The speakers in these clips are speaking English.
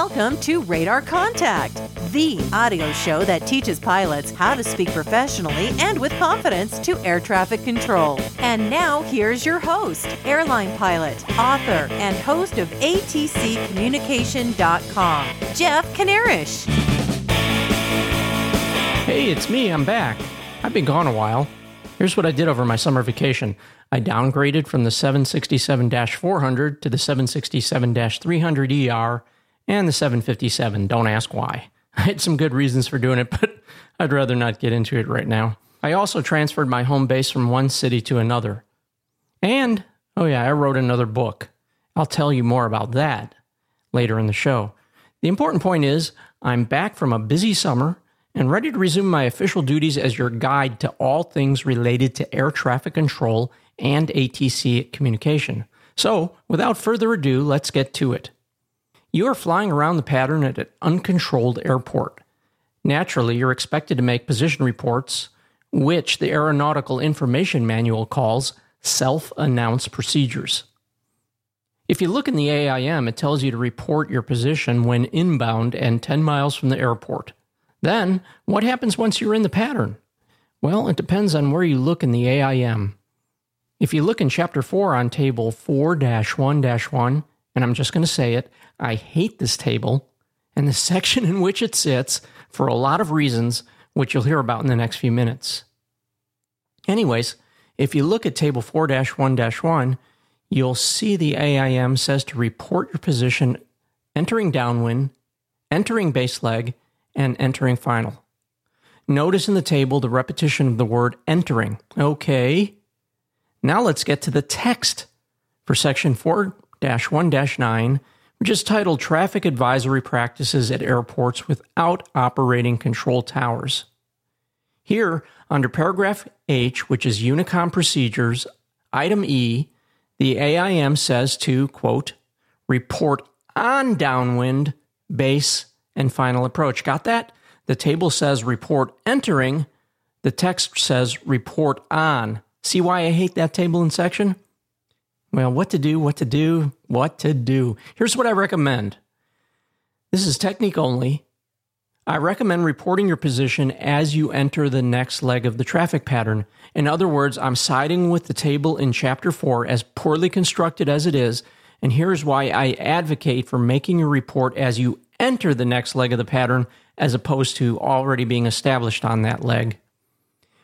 Welcome to Radar Contact, the audio show that teaches pilots how to speak professionally and with confidence to air traffic control. And now, here's your host, airline pilot, author, and host of ATCCommunication.com, Jeff Kanarish. Hey, it's me. I'm back. I've been gone a while. Here's what I did over my summer vacation. I downgraded from the 767 400 to the 767 300 ER and the 757. Don't ask why. I had some good reasons for doing it, but I'd rather not get into it right now. I also transferred my home base from one city to another. And, oh yeah, I wrote another book. I'll tell you more about that later in the show. The important point is, I'm back from a busy summer and ready to resume my official duties as your guide to all things related to air traffic control and ATC communication. So, without further ado, let's get to it. You are flying around the pattern at an uncontrolled airport. Naturally, you're expected to make position reports, which the Aeronautical Information Manual calls self announced procedures. If you look in the AIM, it tells you to report your position when inbound and 10 miles from the airport. Then, what happens once you're in the pattern? Well, it depends on where you look in the AIM. If you look in Chapter 4 on Table 4 1 1, and I'm just going to say it, I hate this table and the section in which it sits for a lot of reasons, which you'll hear about in the next few minutes. Anyways, if you look at Table 4 1 1, you'll see the AIM says to report your position entering downwind, entering base leg, and entering final. Notice in the table the repetition of the word entering. Okay. Now let's get to the text for section 4 1 9, which is titled Traffic Advisory Practices at Airports Without Operating Control Towers. Here, under paragraph H, which is Unicom Procedures, item E, the AIM says to, quote, report on downwind, base, and final approach. Got that? The table says report entering. The text says report on. See why I hate that table and section? Well, what to do, what to do, what to do. Here's what I recommend. This is technique only. I recommend reporting your position as you enter the next leg of the traffic pattern. In other words, I'm siding with the table in Chapter 4, as poorly constructed as it is, and here's why I advocate for making your report as you enter the next leg of the pattern as opposed to already being established on that leg.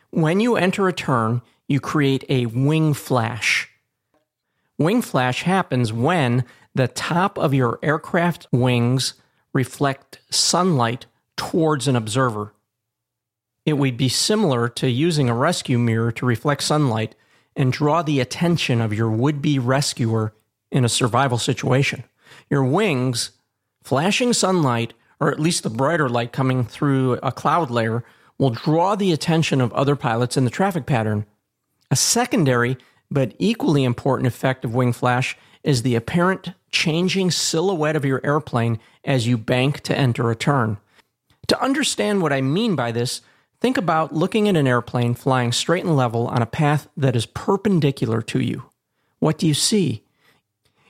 When you enter a turn, you create a wing flash. Wing flash happens when the top of your aircraft wings reflect sunlight towards an observer. It would be similar to using a rescue mirror to reflect sunlight and draw the attention of your would be rescuer in a survival situation. Your wings Flashing sunlight, or at least the brighter light coming through a cloud layer, will draw the attention of other pilots in the traffic pattern. A secondary but equally important effect of wing flash is the apparent changing silhouette of your airplane as you bank to enter a turn. To understand what I mean by this, think about looking at an airplane flying straight and level on a path that is perpendicular to you. What do you see?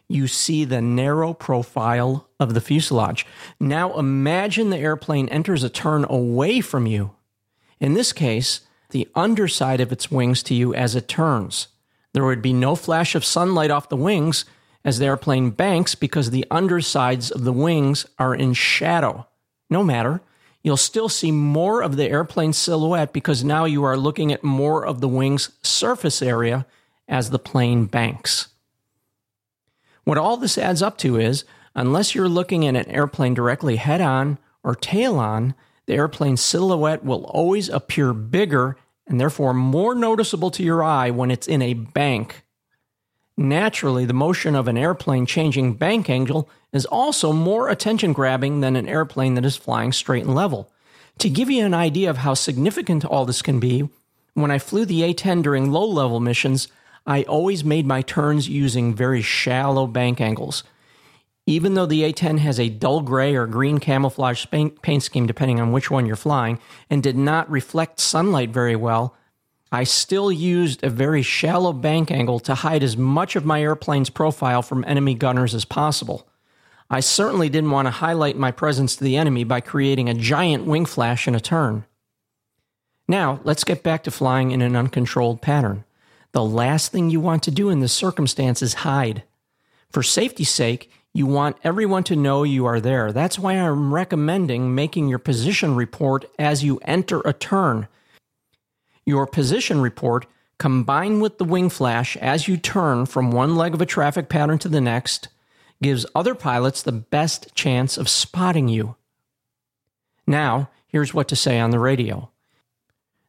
you see the narrow profile of the fuselage. Now imagine the airplane enters a turn away from you. In this case, the underside of its wings to you as it turns. There would be no flash of sunlight off the wings as the airplane banks because the undersides of the wings are in shadow. No matter, you'll still see more of the airplane silhouette because now you are looking at more of the wing's surface area as the plane banks. What all this adds up to is unless you're looking at an airplane directly head on or tail on, the airplane's silhouette will always appear bigger and therefore more noticeable to your eye when it's in a bank. Naturally, the motion of an airplane changing bank angle is also more attention grabbing than an airplane that is flying straight and level. To give you an idea of how significant all this can be, when I flew the A 10 during low level missions, I always made my turns using very shallow bank angles. Even though the A10 has a dull gray or green camouflage paint scheme, depending on which one you're flying, and did not reflect sunlight very well, I still used a very shallow bank angle to hide as much of my airplane's profile from enemy gunners as possible. I certainly didn't want to highlight my presence to the enemy by creating a giant wing flash in a turn. Now, let's get back to flying in an uncontrolled pattern. The last thing you want to do in this circumstance is hide. For safety's sake, you want everyone to know you are there. That's why I'm recommending making your position report as you enter a turn. Your position report, combined with the wing flash as you turn from one leg of a traffic pattern to the next, gives other pilots the best chance of spotting you. Now, here's what to say on the radio.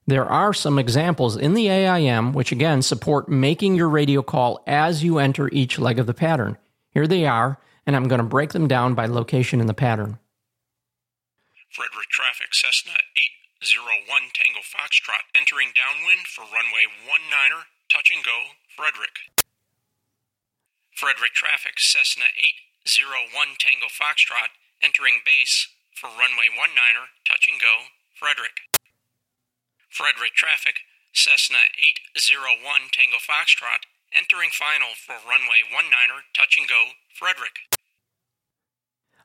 There are some examples in the AIM which again support making your radio call as you enter each leg of the pattern. Here they are, and I'm going to break them down by location in the pattern. Frederick traffic Cessna 801 Tango Foxtrot entering downwind for runway 19er, touch and go, Frederick. Frederick traffic Cessna 801 Tango Foxtrot entering base for runway 19er, touch and go, Frederick. Frederick traffic, Cessna 801 Tango Foxtrot, entering final for runway 19er, touch and go, Frederick.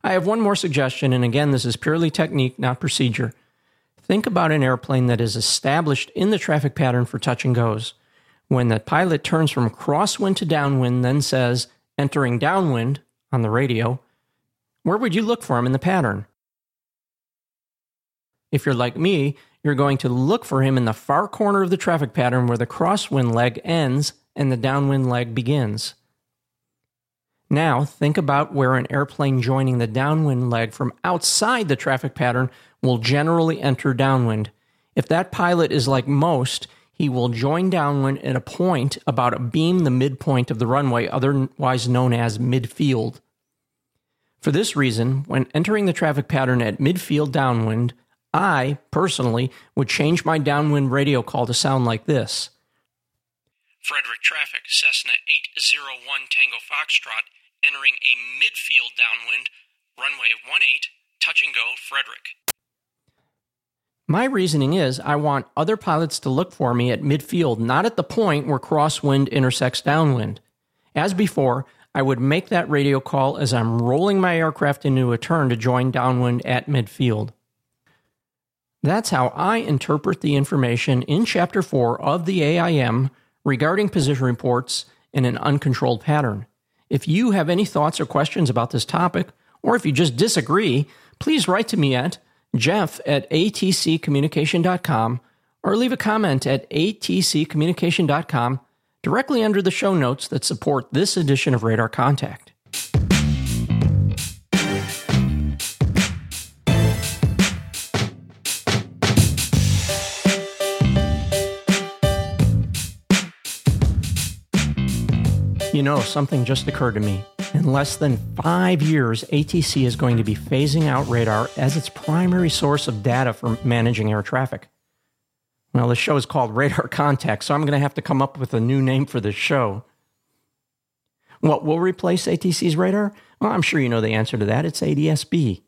I have one more suggestion, and again, this is purely technique, not procedure. Think about an airplane that is established in the traffic pattern for touch and goes. When the pilot turns from crosswind to downwind, then says, entering downwind on the radio, where would you look for him in the pattern? If you're like me, you're going to look for him in the far corner of the traffic pattern where the crosswind leg ends and the downwind leg begins. Now, think about where an airplane joining the downwind leg from outside the traffic pattern will generally enter downwind. If that pilot is like most, he will join downwind at a point about abeam the midpoint of the runway, otherwise known as midfield. For this reason, when entering the traffic pattern at midfield downwind, I, personally, would change my downwind radio call to sound like this Frederick traffic, Cessna 801 Tango Foxtrot, entering a midfield downwind, runway 18, touch and go, Frederick. My reasoning is I want other pilots to look for me at midfield, not at the point where crosswind intersects downwind. As before, I would make that radio call as I'm rolling my aircraft into a turn to join downwind at midfield. That's how I interpret the information in Chapter 4 of the AIM regarding position reports in an uncontrolled pattern. If you have any thoughts or questions about this topic, or if you just disagree, please write to me at jeff at atccommunication.com or leave a comment at atccommunication.com directly under the show notes that support this edition of Radar Contact. You know, something just occurred to me. In less than five years, ATC is going to be phasing out radar as its primary source of data for managing air traffic. Well, the show is called Radar Contact, so I'm going to have to come up with a new name for this show. What will replace ATC's radar? Well, I'm sure you know the answer to that. It's ADSB.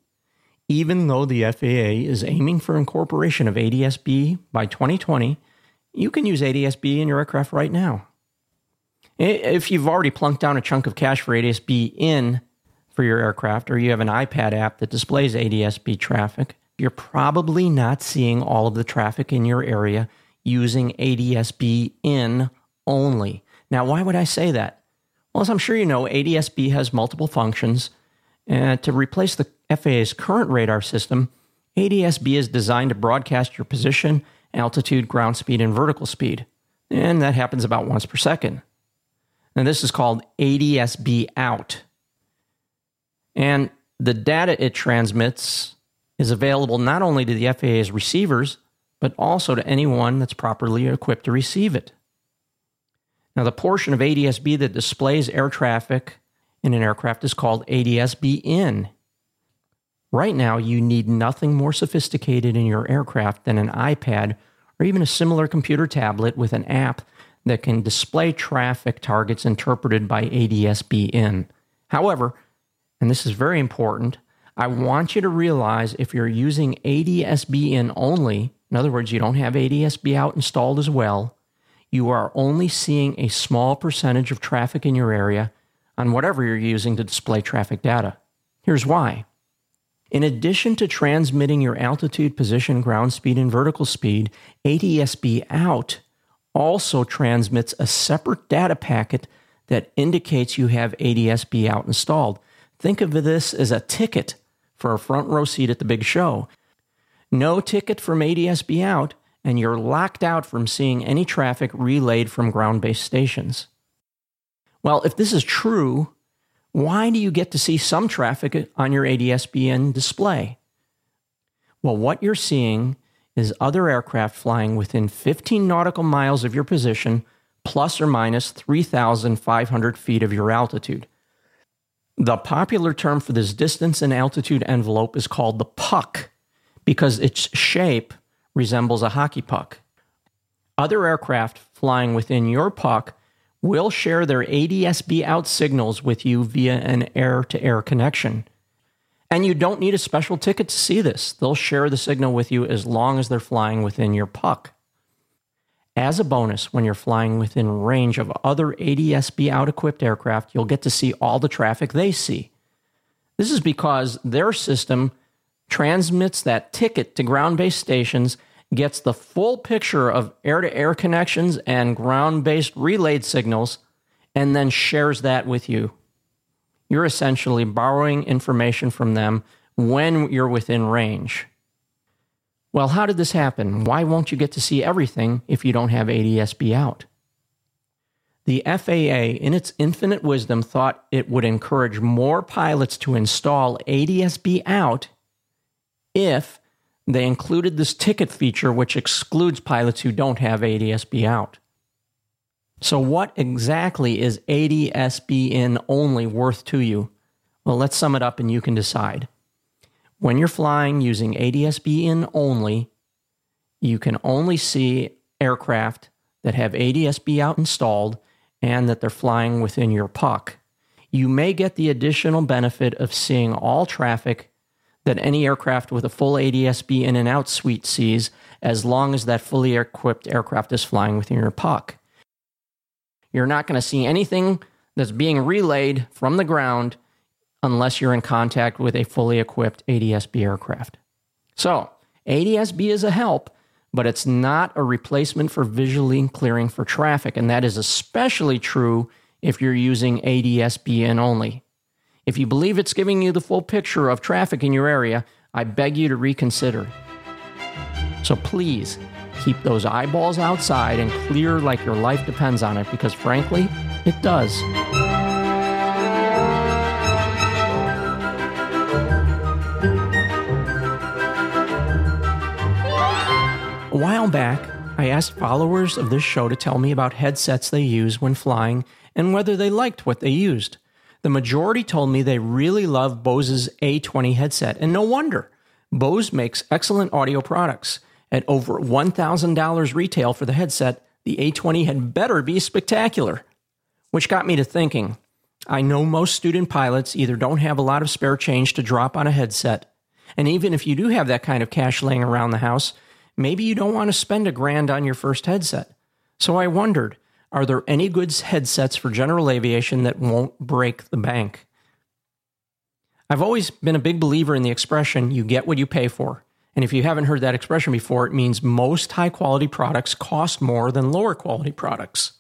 Even though the FAA is aiming for incorporation of ADSB by 2020, you can use ADSB in your aircraft right now. If you've already plunked down a chunk of cash for ADSB in for your aircraft, or you have an iPad app that displays ADSB traffic, you're probably not seeing all of the traffic in your area using ADSB in only. Now, why would I say that? Well, as I'm sure you know, ADSB has multiple functions. And to replace the FAA's current radar system, ADSB is designed to broadcast your position, altitude, ground speed, and vertical speed. And that happens about once per second. And this is called ADSB out. And the data it transmits is available not only to the FAA's receivers, but also to anyone that's properly equipped to receive it. Now, the portion of ADSB that displays air traffic in an aircraft is called ADSB in. Right now, you need nothing more sophisticated in your aircraft than an iPad or even a similar computer tablet with an app that can display traffic targets interpreted by ADSB in. However, and this is very important, I want you to realize if you're using ADSB in only, in other words, you don't have ADSB out installed as well, you are only seeing a small percentage of traffic in your area on whatever you're using to display traffic data. Here's why. In addition to transmitting your altitude, position, ground speed, and vertical speed, ADSB out also transmits a separate data packet that indicates you have ADSB out installed. Think of this as a ticket for a front row seat at the big show. No ticket from ADSB out, and you're locked out from seeing any traffic relayed from ground based stations. Well, if this is true, why do you get to see some traffic on your ADSB in display? Well, what you're seeing is other aircraft flying within 15 nautical miles of your position, plus or minus 3,500 feet of your altitude. The popular term for this distance and altitude envelope is called the puck because its shape resembles a hockey puck. Other aircraft flying within your puck will share their ADSB out signals with you via an air to air connection. And you don't need a special ticket to see this. They'll share the signal with you as long as they're flying within your puck. As a bonus, when you're flying within range of other ADSB out equipped aircraft, you'll get to see all the traffic they see. This is because their system transmits that ticket to ground based stations gets the full picture of air to air connections and ground based relayed signals, and then shares that with you. You're essentially borrowing information from them when you're within range. Well, how did this happen? Why won't you get to see everything if you don't have ADSB out? The FAA, in its infinite wisdom, thought it would encourage more pilots to install ADSB out if they included this ticket feature, which excludes pilots who don't have ADSB out. So, what exactly is ADSB in only worth to you? Well, let's sum it up and you can decide. When you're flying using ADSB in only, you can only see aircraft that have ADSB out installed and that they're flying within your puck. You may get the additional benefit of seeing all traffic that any aircraft with a full ADSB in and out suite sees as long as that fully equipped aircraft is flying within your puck. You're not going to see anything that's being relayed from the ground unless you're in contact with a fully equipped ADSB aircraft. So, ADSB is a help, but it's not a replacement for visually clearing for traffic, and that is especially true if you're using ADSB in only. If you believe it's giving you the full picture of traffic in your area, I beg you to reconsider. So please keep those eyeballs outside and clear like your life depends on it because, frankly, it does. A while back, I asked followers of this show to tell me about headsets they use when flying and whether they liked what they used. The majority told me they really love Bose's A20 headset, and no wonder. Bose makes excellent audio products. At over $1,000 retail for the headset, the A20 had better be spectacular. Which got me to thinking I know most student pilots either don't have a lot of spare change to drop on a headset, and even if you do have that kind of cash laying around the house, maybe you don't want to spend a grand on your first headset. So I wondered are there any good headsets for general aviation that won't break the bank? I've always been a big believer in the expression, you get what you pay for. And if you haven't heard that expression before, it means most high quality products cost more than lower quality products.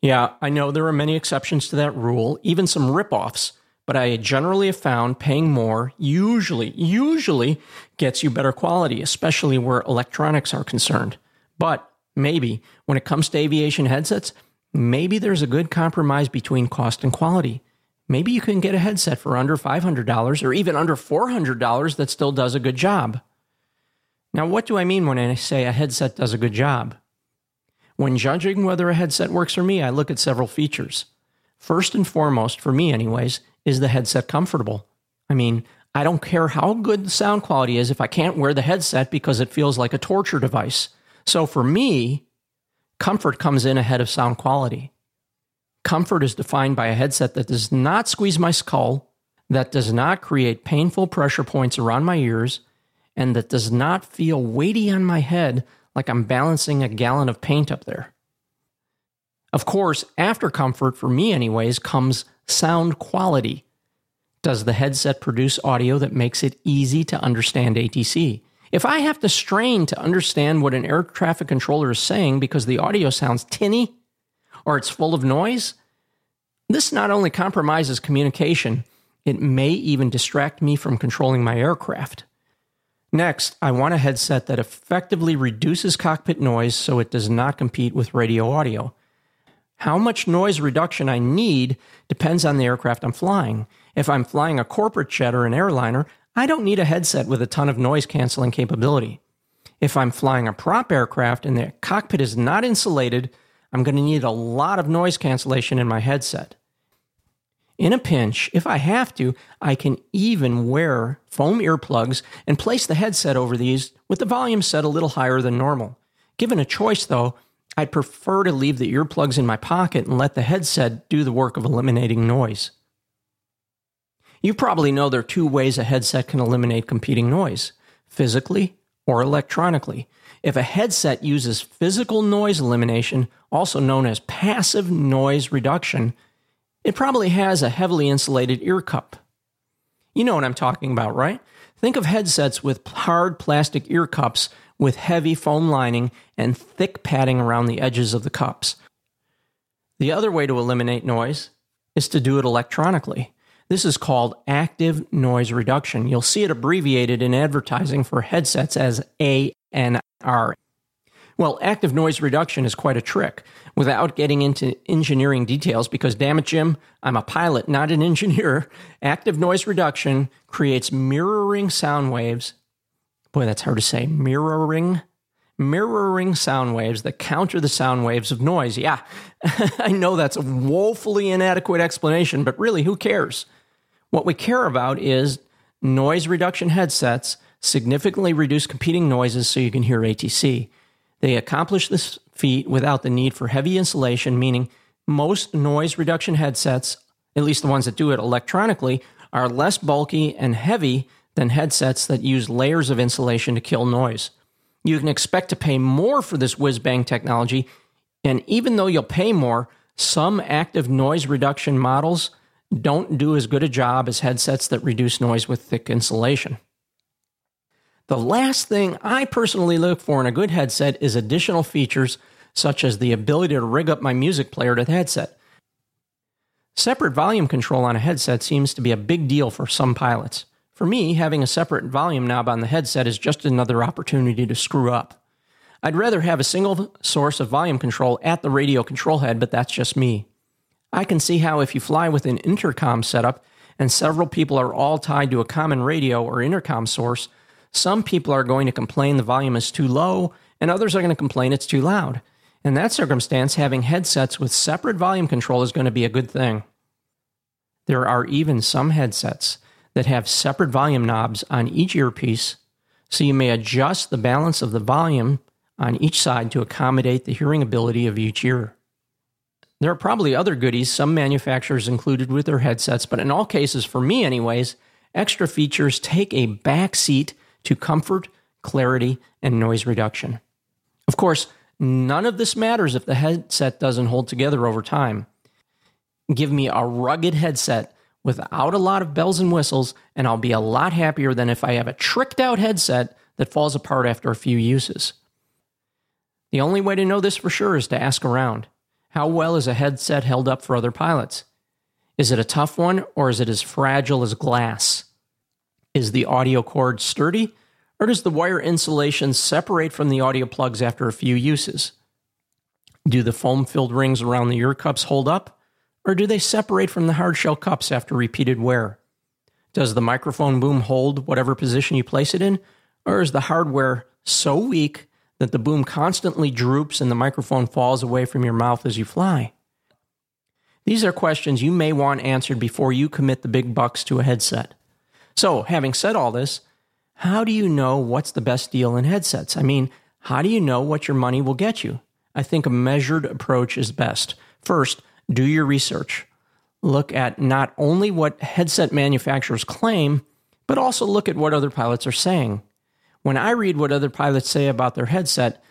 Yeah, I know there are many exceptions to that rule, even some ripoffs, but I generally have found paying more usually, usually gets you better quality, especially where electronics are concerned. But Maybe when it comes to aviation headsets, maybe there's a good compromise between cost and quality. Maybe you can get a headset for under $500 or even under $400 that still does a good job. Now, what do I mean when I say a headset does a good job? When judging whether a headset works for me, I look at several features. First and foremost, for me anyways, is the headset comfortable? I mean, I don't care how good the sound quality is if I can't wear the headset because it feels like a torture device. So for me, comfort comes in ahead of sound quality. Comfort is defined by a headset that does not squeeze my skull, that does not create painful pressure points around my ears, and that does not feel weighty on my head like I'm balancing a gallon of paint up there. Of course, after comfort, for me anyways, comes sound quality. Does the headset produce audio that makes it easy to understand ATC? If I have to strain to understand what an air traffic controller is saying because the audio sounds tinny or it's full of noise, this not only compromises communication, it may even distract me from controlling my aircraft. Next, I want a headset that effectively reduces cockpit noise so it does not compete with radio audio. How much noise reduction I need depends on the aircraft I'm flying. If I'm flying a corporate jet or an airliner, I don't need a headset with a ton of noise canceling capability. If I'm flying a prop aircraft and the cockpit is not insulated, I'm going to need a lot of noise cancellation in my headset. In a pinch, if I have to, I can even wear foam earplugs and place the headset over these with the volume set a little higher than normal. Given a choice, though, I'd prefer to leave the earplugs in my pocket and let the headset do the work of eliminating noise. You probably know there are two ways a headset can eliminate competing noise physically or electronically. If a headset uses physical noise elimination, also known as passive noise reduction, it probably has a heavily insulated ear cup. You know what I'm talking about, right? Think of headsets with hard plastic ear cups with heavy foam lining and thick padding around the edges of the cups. The other way to eliminate noise is to do it electronically. This is called active noise reduction. You'll see it abbreviated in advertising for headsets as ANR. Well, active noise reduction is quite a trick without getting into engineering details because, damn it, Jim, I'm a pilot, not an engineer. Active noise reduction creates mirroring sound waves. Boy, that's hard to say. Mirroring. Mirroring sound waves that counter the sound waves of noise. Yeah, I know that's a woefully inadequate explanation, but really, who cares? What we care about is noise reduction headsets significantly reduce competing noises so you can hear ATC. They accomplish this feat without the need for heavy insulation, meaning most noise reduction headsets, at least the ones that do it electronically, are less bulky and heavy than headsets that use layers of insulation to kill noise. You can expect to pay more for this whiz bang technology, and even though you'll pay more, some active noise reduction models don't do as good a job as headsets that reduce noise with thick insulation. The last thing I personally look for in a good headset is additional features such as the ability to rig up my music player to the headset. Separate volume control on a headset seems to be a big deal for some pilots. For me, having a separate volume knob on the headset is just another opportunity to screw up. I'd rather have a single source of volume control at the radio control head, but that's just me. I can see how if you fly with an intercom setup and several people are all tied to a common radio or intercom source, some people are going to complain the volume is too low, and others are going to complain it's too loud. In that circumstance, having headsets with separate volume control is going to be a good thing. There are even some headsets that have separate volume knobs on each earpiece, so you may adjust the balance of the volume on each side to accommodate the hearing ability of each ear. There are probably other goodies some manufacturers included with their headsets, but in all cases, for me anyways, extra features take a back seat to comfort, clarity, and noise reduction. Of course, none of this matters if the headset doesn't hold together over time. Give me a rugged headset without a lot of bells and whistles, and I'll be a lot happier than if I have a tricked out headset that falls apart after a few uses. The only way to know this for sure is to ask around. How well is a headset held up for other pilots? Is it a tough one or is it as fragile as glass? Is the audio cord sturdy, or does the wire insulation separate from the audio plugs after a few uses? Do the foam filled rings around the ear cups hold up, or do they separate from the hard shell cups after repeated wear? Does the microphone boom hold whatever position you place it in, or is the hardware so weak that the boom constantly droops and the microphone falls away from your mouth as you fly? These are questions you may want answered before you commit the big bucks to a headset. So, having said all this, how do you know what's the best deal in headsets? I mean, how do you know what your money will get you? I think a measured approach is best. First, do your research. Look at not only what headset manufacturers claim, but also look at what other pilots are saying. When I read what other pilots say about their headset,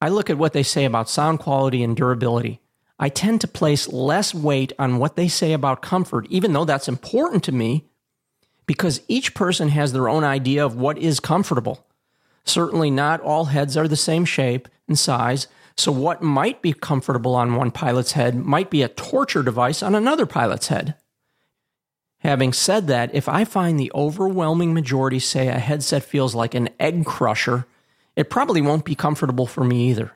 I look at what they say about sound quality and durability. I tend to place less weight on what they say about comfort, even though that's important to me, because each person has their own idea of what is comfortable. Certainly, not all heads are the same shape and size, so what might be comfortable on one pilot's head might be a torture device on another pilot's head. Having said that, if I find the overwhelming majority say a headset feels like an egg crusher, it probably won't be comfortable for me either.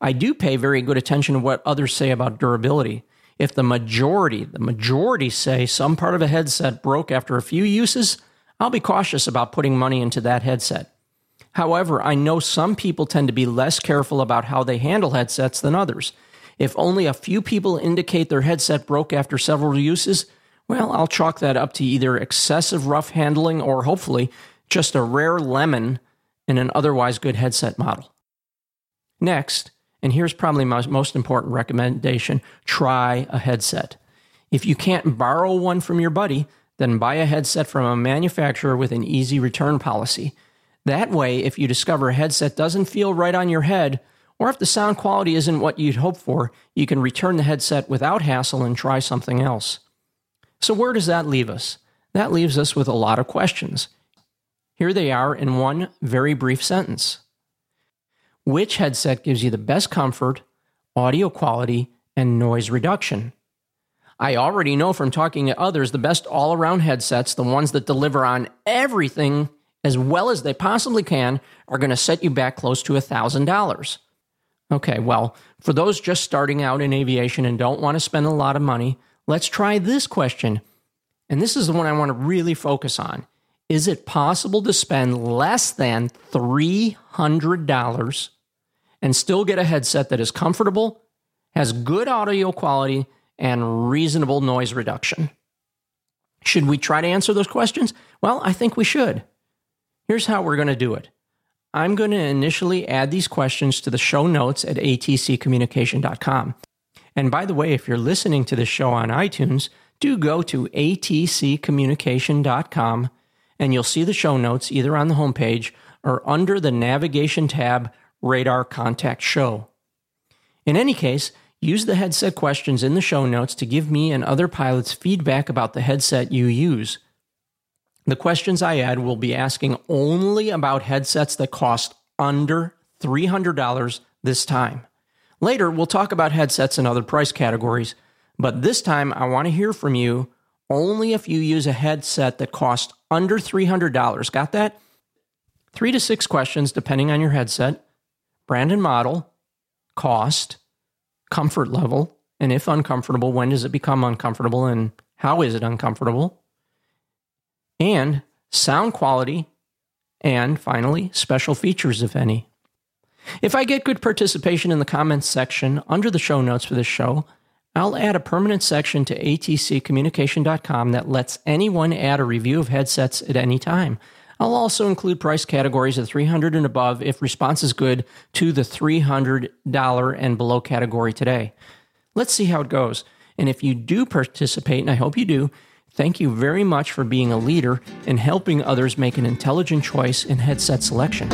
I do pay very good attention to what others say about durability. If the majority, the majority say some part of a headset broke after a few uses, I'll be cautious about putting money into that headset. However, I know some people tend to be less careful about how they handle headsets than others. If only a few people indicate their headset broke after several uses, well, I'll chalk that up to either excessive rough handling or hopefully just a rare lemon in an otherwise good headset model. Next, and here's probably my most important recommendation try a headset. If you can't borrow one from your buddy, then buy a headset from a manufacturer with an easy return policy. That way, if you discover a headset doesn't feel right on your head, or if the sound quality isn't what you'd hoped for, you can return the headset without hassle and try something else. So, where does that leave us? That leaves us with a lot of questions. Here they are in one very brief sentence which headset gives you the best comfort, audio quality, and noise reduction. I already know from talking to others the best all around headsets, the ones that deliver on everything as well as they possibly can, are going to set you back close to $1,000. Okay, well, for those just starting out in aviation and don't want to spend a lot of money, let's try this question. And this is the one I want to really focus on. Is it possible to spend less than $300 and still get a headset that is comfortable, has good audio quality, and reasonable noise reduction? Should we try to answer those questions? Well, I think we should. Here's how we're going to do it. I'm going to initially add these questions to the show notes at atccommunication.com. And by the way, if you're listening to this show on iTunes, do go to atccommunication.com and you'll see the show notes either on the homepage or under the navigation tab radar contact show. In any case, use the headset questions in the show notes to give me and other pilots feedback about the headset you use. The questions I add will be asking only about headsets that cost under $300 this time. Later, we'll talk about headsets in other price categories, but this time I want to hear from you only if you use a headset that costs under $300. Got that? Three to six questions, depending on your headset brand and model, cost, comfort level, and if uncomfortable, when does it become uncomfortable and how is it uncomfortable? And sound quality, and finally, special features, if any. If I get good participation in the comments section under the show notes for this show, I'll add a permanent section to atccommunication.com that lets anyone add a review of headsets at any time. I'll also include price categories of 300 and above if response is good to the $300 and below category today. Let's see how it goes. And if you do participate, and I hope you do, thank you very much for being a leader and helping others make an intelligent choice in headset selection.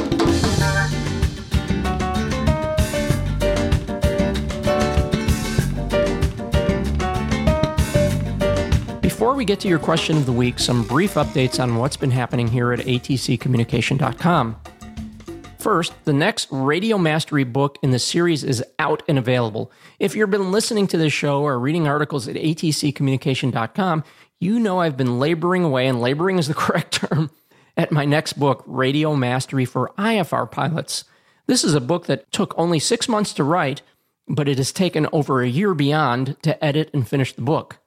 We get to your question of the week, some brief updates on what's been happening here at atccommunication.com. First, the next Radio Mastery book in the series is out and available. If you've been listening to this show or reading articles at atccommunication.com, you know I've been laboring away, and laboring is the correct term, at my next book, Radio Mastery for IFR Pilots. This is a book that took only six months to write, but it has taken over a year beyond to edit and finish the book.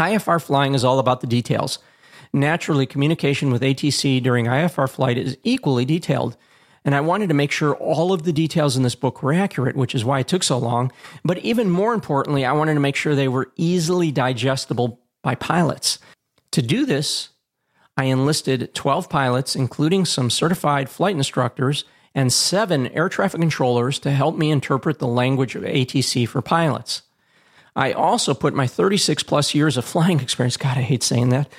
IFR flying is all about the details. Naturally, communication with ATC during IFR flight is equally detailed. And I wanted to make sure all of the details in this book were accurate, which is why it took so long. But even more importantly, I wanted to make sure they were easily digestible by pilots. To do this, I enlisted 12 pilots, including some certified flight instructors and seven air traffic controllers to help me interpret the language of ATC for pilots. I also put my 36 plus years of flying experience, God, I hate saying that,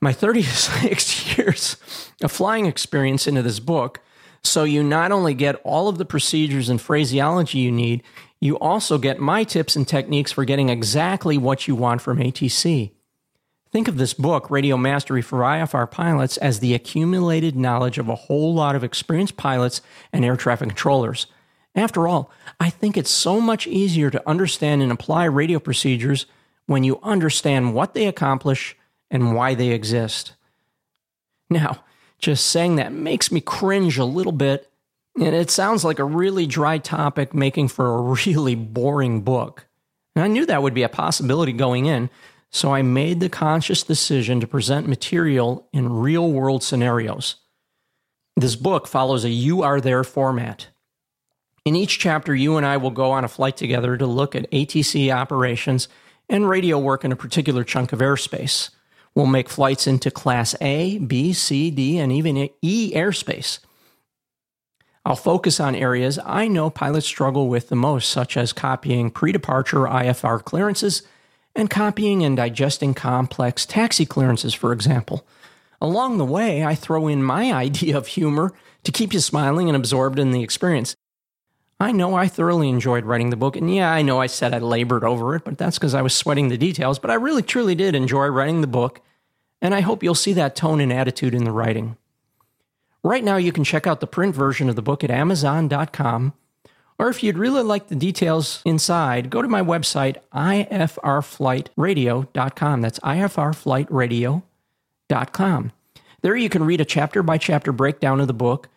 my 36 years of flying experience into this book. So you not only get all of the procedures and phraseology you need, you also get my tips and techniques for getting exactly what you want from ATC. Think of this book, Radio Mastery for IFR Pilots, as the accumulated knowledge of a whole lot of experienced pilots and air traffic controllers. After all, I think it's so much easier to understand and apply radio procedures when you understand what they accomplish and why they exist. Now, just saying that makes me cringe a little bit, and it sounds like a really dry topic making for a really boring book. And I knew that would be a possibility going in, so I made the conscious decision to present material in real world scenarios. This book follows a You Are There format. In each chapter, you and I will go on a flight together to look at ATC operations and radio work in a particular chunk of airspace. We'll make flights into Class A, B, C, D, and even E airspace. I'll focus on areas I know pilots struggle with the most, such as copying pre departure IFR clearances and copying and digesting complex taxi clearances, for example. Along the way, I throw in my idea of humor to keep you smiling and absorbed in the experience. I know I thoroughly enjoyed writing the book, and yeah, I know I said I labored over it, but that's because I was sweating the details. But I really truly did enjoy writing the book, and I hope you'll see that tone and attitude in the writing. Right now, you can check out the print version of the book at Amazon.com, or if you'd really like the details inside, go to my website, ifrflightradio.com. That's ifrflightradio.com. There you can read a chapter by chapter breakdown of the book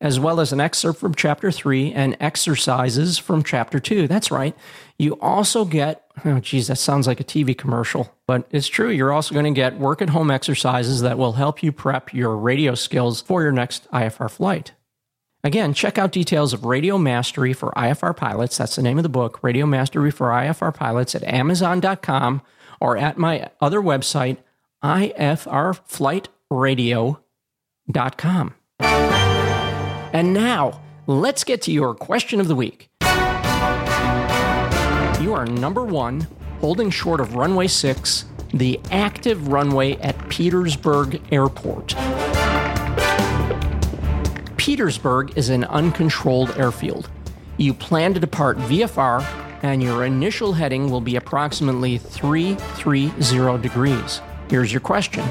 as well as an excerpt from chapter 3 and exercises from chapter 2. That's right. You also get, oh, geez, that sounds like a TV commercial, but it's true. You're also going to get work at home exercises that will help you prep your radio skills for your next IFR flight. Again, check out details of Radio Mastery for IFR pilots. That's the name of the book, Radio Mastery for IFR pilots at Amazon.com or at my other website, ifrflightradio.com. And now, let's get to your question of the week. You are number one, holding short of runway 6, the active runway at Petersburg Airport. Petersburg is an uncontrolled airfield. You plan to depart VFR, and your initial heading will be approximately 330 degrees. Here's your question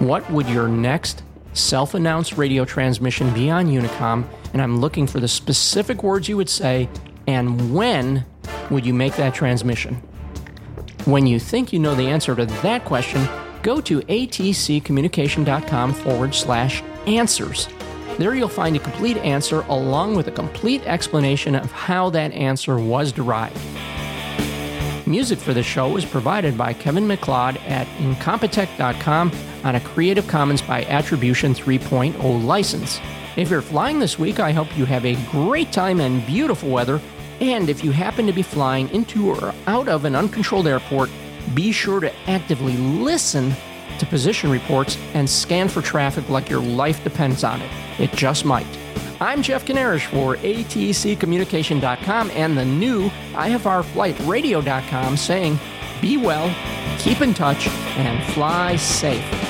What would your next self announced radio transmission beyond Unicom, and I'm looking for the specific words you would say and when would you make that transmission. When you think you know the answer to that question, go to atccommunication.com forward slash answers. There you'll find a complete answer along with a complete explanation of how that answer was derived. Music for the show was provided by Kevin MacLeod at Incompetech.com on a Creative Commons by Attribution 3.0 license. If you're flying this week, I hope you have a great time and beautiful weather. And if you happen to be flying into or out of an uncontrolled airport, be sure to actively listen to position reports and scan for traffic like your life depends on it. It just might. I'm Jeff Kanarish for ATCCommunication.com and the new IFRFlightRadio.com saying be well, keep in touch, and fly safe.